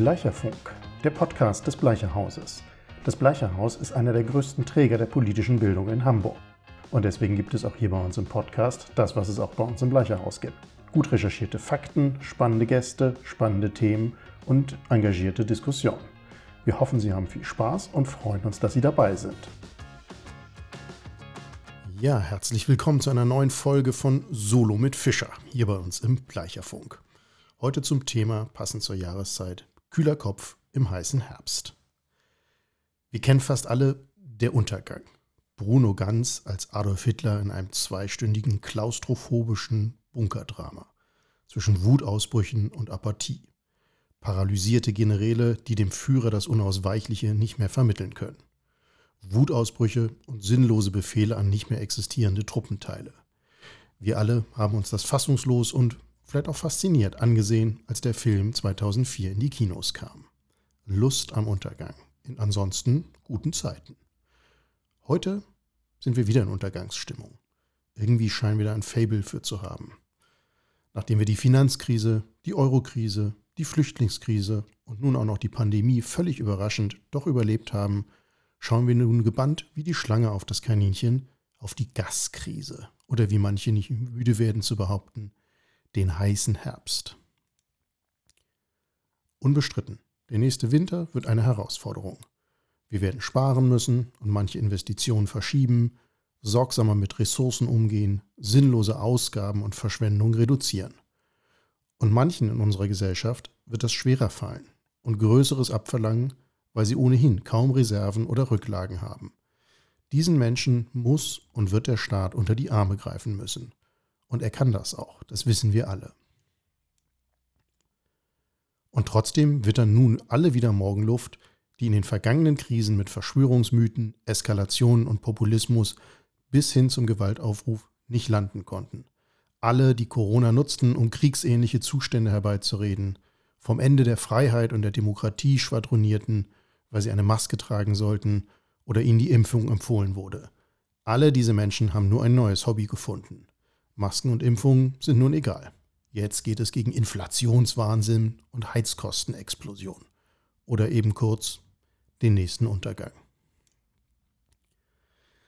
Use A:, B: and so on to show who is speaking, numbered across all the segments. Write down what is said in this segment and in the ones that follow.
A: Bleicherfunk, der Podcast des Bleicherhauses. Das Bleicherhaus ist einer der größten Träger der politischen Bildung in Hamburg. Und deswegen gibt es auch hier bei uns im Podcast das, was es auch bei uns im Bleicherhaus gibt. Gut recherchierte Fakten, spannende Gäste, spannende Themen und engagierte Diskussionen. Wir hoffen, Sie haben viel Spaß und freuen uns, dass Sie dabei sind. Ja, herzlich willkommen zu einer neuen Folge von Solo mit Fischer, hier bei uns im Bleicherfunk. Heute zum Thema, passend zur Jahreszeit, kühler Kopf im heißen Herbst. Wir kennen fast alle Der Untergang. Bruno Ganz als Adolf Hitler in einem zweistündigen klaustrophobischen Bunkerdrama zwischen Wutausbrüchen und Apathie. Paralysierte Generäle, die dem Führer das Unausweichliche nicht mehr vermitteln können. Wutausbrüche und sinnlose Befehle an nicht mehr existierende Truppenteile. Wir alle haben uns das fassungslos und vielleicht auch fasziniert angesehen, als der Film 2004 in die Kinos kam. Lust am Untergang in ansonsten guten Zeiten. Heute sind wir wieder in Untergangsstimmung. Irgendwie scheinen wir da ein Fable für zu haben. Nachdem wir die Finanzkrise, die Eurokrise, die Flüchtlingskrise und nun auch noch die Pandemie völlig überraschend doch überlebt haben, schauen wir nun gebannt wie die Schlange auf das Kaninchen auf die Gaskrise oder wie manche nicht müde werden zu behaupten, den heißen Herbst. Unbestritten, der nächste Winter wird eine Herausforderung. Wir werden sparen müssen und manche Investitionen verschieben, sorgsamer mit Ressourcen umgehen, sinnlose Ausgaben und Verschwendung reduzieren. Und manchen in unserer Gesellschaft wird das schwerer fallen und Größeres abverlangen, weil sie ohnehin kaum Reserven oder Rücklagen haben. Diesen Menschen muss und wird der Staat unter die Arme greifen müssen. Und er kann das auch, das wissen wir alle. Und trotzdem wittern nun alle wieder Morgenluft, die in den vergangenen Krisen mit Verschwörungsmythen, Eskalationen und Populismus bis hin zum Gewaltaufruf nicht landen konnten. Alle, die Corona nutzten, um kriegsähnliche Zustände herbeizureden, vom Ende der Freiheit und der Demokratie schwadronierten, weil sie eine Maske tragen sollten oder ihnen die Impfung empfohlen wurde. Alle diese Menschen haben nur ein neues Hobby gefunden. Masken und Impfungen sind nun egal. Jetzt geht es gegen Inflationswahnsinn und Heizkostenexplosion. Oder eben kurz den nächsten Untergang.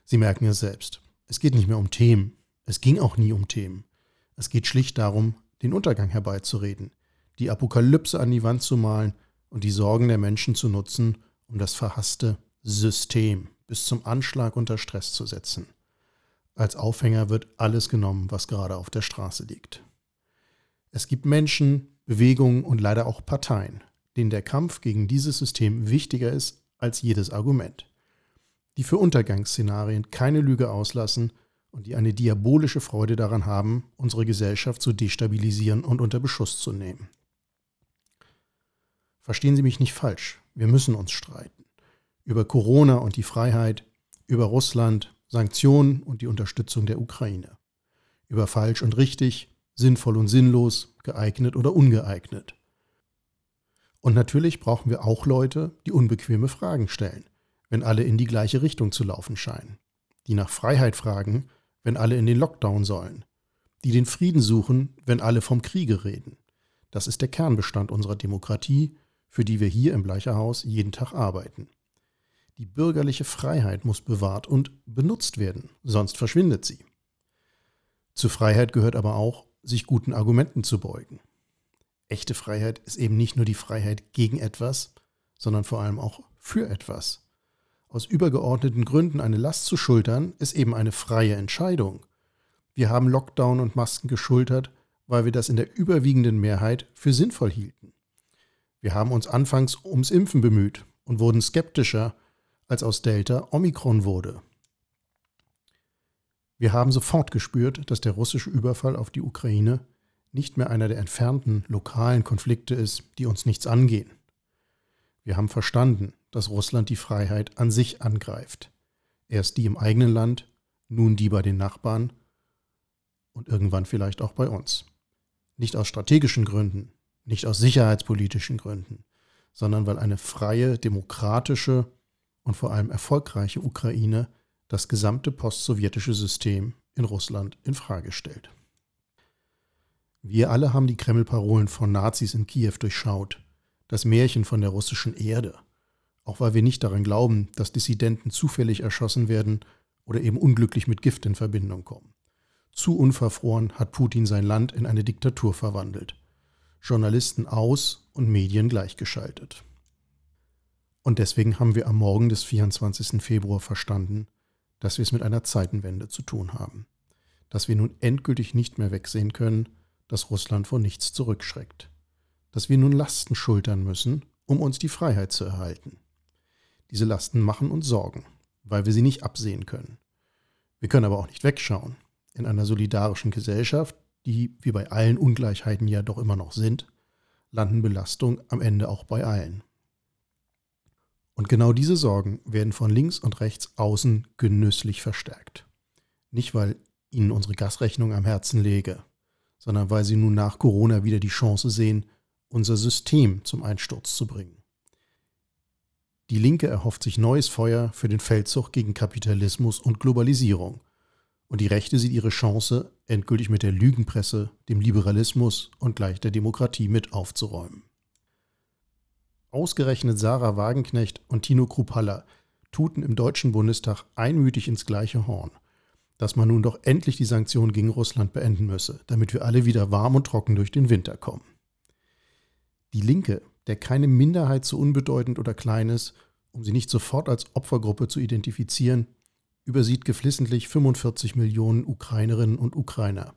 A: Sie merken es selbst. Es geht nicht mehr um Themen. Es ging auch nie um Themen. Es geht schlicht darum, den Untergang herbeizureden, die Apokalypse an die Wand zu malen und die Sorgen der Menschen zu nutzen, um das verhasste System bis zum Anschlag unter Stress zu setzen. Als Aufhänger wird alles genommen, was gerade auf der Straße liegt. Es gibt Menschen, Bewegungen und leider auch Parteien, denen der Kampf gegen dieses System wichtiger ist als jedes Argument, die für Untergangsszenarien keine Lüge auslassen und die eine diabolische Freude daran haben, unsere Gesellschaft zu destabilisieren und unter Beschuss zu nehmen. Verstehen Sie mich nicht falsch, wir müssen uns streiten. Über Corona und die Freiheit, über Russland, Sanktionen und die Unterstützung der Ukraine. Über falsch und richtig, sinnvoll und sinnlos, geeignet oder ungeeignet. Und natürlich brauchen wir auch Leute, die unbequeme Fragen stellen, wenn alle in die gleiche Richtung zu laufen scheinen. Die nach Freiheit fragen, wenn alle in den Lockdown sollen. Die den Frieden suchen, wenn alle vom Kriege reden. Das ist der Kernbestand unserer Demokratie, für die wir hier im Bleicherhaus jeden Tag arbeiten. Die bürgerliche Freiheit muss bewahrt und benutzt werden, sonst verschwindet sie. Zur Freiheit gehört aber auch, sich guten Argumenten zu beugen. Echte Freiheit ist eben nicht nur die Freiheit gegen etwas, sondern vor allem auch für etwas. Aus übergeordneten Gründen eine Last zu schultern, ist eben eine freie Entscheidung. Wir haben Lockdown und Masken geschultert, weil wir das in der überwiegenden Mehrheit für sinnvoll hielten. Wir haben uns anfangs ums Impfen bemüht und wurden skeptischer, als aus Delta Omikron wurde. Wir haben sofort gespürt, dass der russische Überfall auf die Ukraine nicht mehr einer der entfernten lokalen Konflikte ist, die uns nichts angehen. Wir haben verstanden, dass Russland die Freiheit an sich angreift. Erst die im eigenen Land, nun die bei den Nachbarn und irgendwann vielleicht auch bei uns. Nicht aus strategischen Gründen, nicht aus sicherheitspolitischen Gründen, sondern weil eine freie, demokratische und vor allem erfolgreiche Ukraine das gesamte postsowjetische System in Russland in Frage stellt. Wir alle haben die Kreml-Parolen von Nazis in Kiew durchschaut, das Märchen von der russischen Erde, auch weil wir nicht daran glauben, dass Dissidenten zufällig erschossen werden oder eben unglücklich mit Gift in Verbindung kommen. Zu unverfroren hat Putin sein Land in eine Diktatur verwandelt. Journalisten aus und Medien gleichgeschaltet. Und deswegen haben wir am Morgen des 24. Februar verstanden, dass wir es mit einer Zeitenwende zu tun haben. Dass wir nun endgültig nicht mehr wegsehen können, dass Russland vor nichts zurückschreckt. Dass wir nun Lasten schultern müssen, um uns die Freiheit zu erhalten. Diese Lasten machen uns Sorgen, weil wir sie nicht absehen können. Wir können aber auch nicht wegschauen. In einer solidarischen Gesellschaft, die wie bei allen Ungleichheiten ja doch immer noch sind, landen Belastungen am Ende auch bei allen. Und genau diese Sorgen werden von links und rechts außen genüsslich verstärkt. Nicht, weil ihnen unsere Gasrechnung am Herzen läge, sondern weil sie nun nach Corona wieder die Chance sehen, unser System zum Einsturz zu bringen. Die Linke erhofft sich neues Feuer für den Feldzug gegen Kapitalismus und Globalisierung. Und die Rechte sieht ihre Chance, endgültig mit der Lügenpresse, dem Liberalismus und gleich der Demokratie mit aufzuräumen. Ausgerechnet Sarah Wagenknecht und Tino Kruppalla tuten im Deutschen Bundestag einmütig ins gleiche Horn, dass man nun doch endlich die Sanktionen gegen Russland beenden müsse, damit wir alle wieder warm und trocken durch den Winter kommen. Die Linke, der keine Minderheit so unbedeutend oder klein ist, um sie nicht sofort als Opfergruppe zu identifizieren, übersieht geflissentlich 45 Millionen Ukrainerinnen und Ukrainer,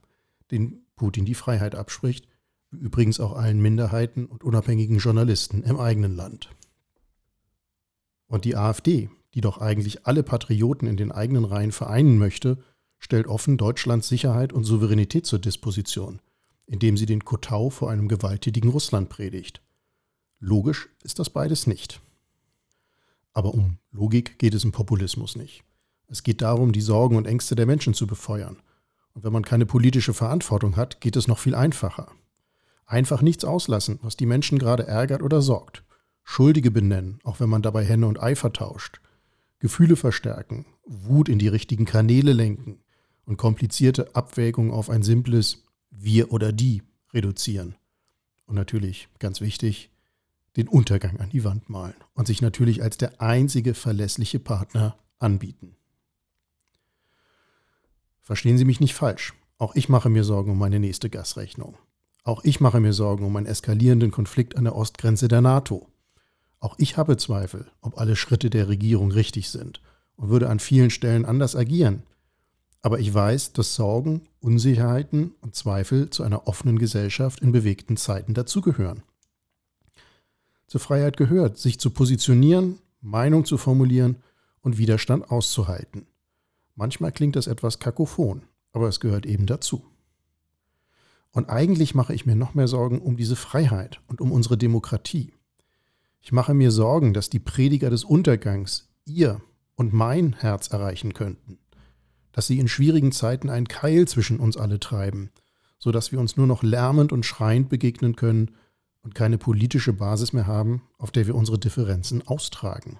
A: denen Putin die Freiheit abspricht übrigens auch allen Minderheiten und unabhängigen Journalisten im eigenen Land. Und die AfD, die doch eigentlich alle Patrioten in den eigenen Reihen vereinen möchte, stellt offen Deutschlands Sicherheit und Souveränität zur Disposition, indem sie den Kotau vor einem gewalttätigen Russland predigt. Logisch ist das beides nicht. Aber um Logik geht es im Populismus nicht. Es geht darum, die Sorgen und Ängste der Menschen zu befeuern. Und wenn man keine politische Verantwortung hat, geht es noch viel einfacher. Einfach nichts auslassen, was die Menschen gerade ärgert oder sorgt. Schuldige benennen, auch wenn man dabei Henne und Ei vertauscht. Gefühle verstärken, Wut in die richtigen Kanäle lenken und komplizierte Abwägungen auf ein simples Wir oder die reduzieren. Und natürlich, ganz wichtig, den Untergang an die Wand malen und sich natürlich als der einzige verlässliche Partner anbieten. Verstehen Sie mich nicht falsch. Auch ich mache mir Sorgen um meine nächste Gasrechnung. Auch ich mache mir Sorgen um einen eskalierenden Konflikt an der Ostgrenze der NATO. Auch ich habe Zweifel, ob alle Schritte der Regierung richtig sind und würde an vielen Stellen anders agieren. Aber ich weiß, dass Sorgen, Unsicherheiten und Zweifel zu einer offenen Gesellschaft in bewegten Zeiten dazugehören. Zur Freiheit gehört, sich zu positionieren, Meinung zu formulieren und Widerstand auszuhalten. Manchmal klingt das etwas kakophon, aber es gehört eben dazu. Und eigentlich mache ich mir noch mehr Sorgen um diese Freiheit und um unsere Demokratie. Ich mache mir Sorgen, dass die Prediger des Untergangs ihr und mein Herz erreichen könnten, dass sie in schwierigen Zeiten einen Keil zwischen uns alle treiben, so dass wir uns nur noch lärmend und schreiend begegnen können und keine politische Basis mehr haben, auf der wir unsere Differenzen austragen.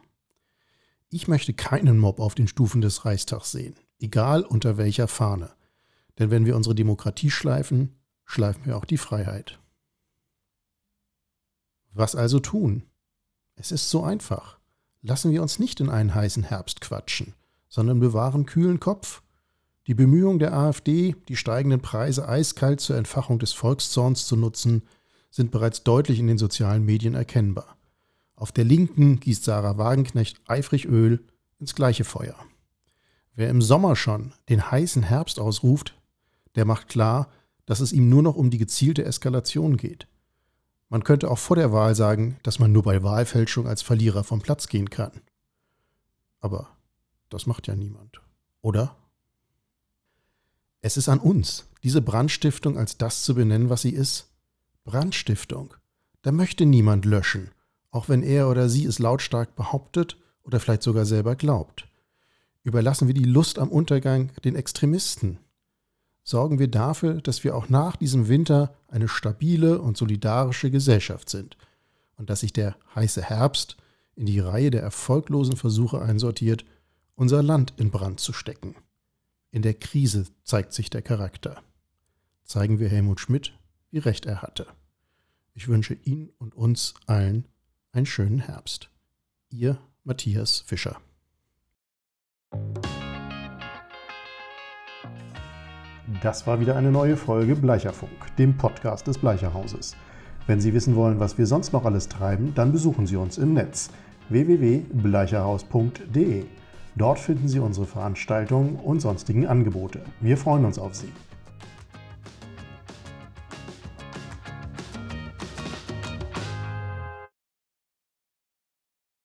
A: Ich möchte keinen Mob auf den Stufen des Reichstags sehen, egal unter welcher Fahne. Denn wenn wir unsere Demokratie schleifen, schleifen wir auch die Freiheit. Was also tun? Es ist so einfach. Lassen wir uns nicht in einen heißen Herbst quatschen, sondern bewahren kühlen Kopf. Die Bemühungen der AfD, die steigenden Preise eiskalt zur Entfachung des Volkszorns zu nutzen, sind bereits deutlich in den sozialen Medien erkennbar. Auf der Linken gießt Sarah Wagenknecht eifrig Öl ins gleiche Feuer. Wer im Sommer schon den heißen Herbst ausruft, der macht klar, dass es ihm nur noch um die gezielte Eskalation geht. Man könnte auch vor der Wahl sagen, dass man nur bei Wahlfälschung als Verlierer vom Platz gehen kann. Aber das macht ja niemand, oder? Es ist an uns, diese Brandstiftung als das zu benennen, was sie ist. Brandstiftung. Da möchte niemand löschen, auch wenn er oder sie es lautstark behauptet oder vielleicht sogar selber glaubt. Überlassen wir die Lust am Untergang den Extremisten, sorgen wir dafür, dass wir auch nach diesem Winter eine stabile und solidarische Gesellschaft sind und dass sich der heiße Herbst in die Reihe der erfolglosen Versuche einsortiert, unser Land in Brand zu stecken. In der Krise zeigt sich der Charakter. Zeigen wir Helmut Schmidt, wie recht er hatte. Ich wünsche Ihnen und uns allen einen schönen Herbst. Ihr Matthias Fischer. Das war wieder eine neue Folge Bleicherfunk, dem Podcast des Bleicherhauses. Wenn Sie wissen wollen, was wir sonst noch alles treiben, dann besuchen Sie uns im Netz www.bleicherhaus.de. Dort finden Sie unsere Veranstaltungen und sonstigen Angebote. Wir freuen uns auf Sie.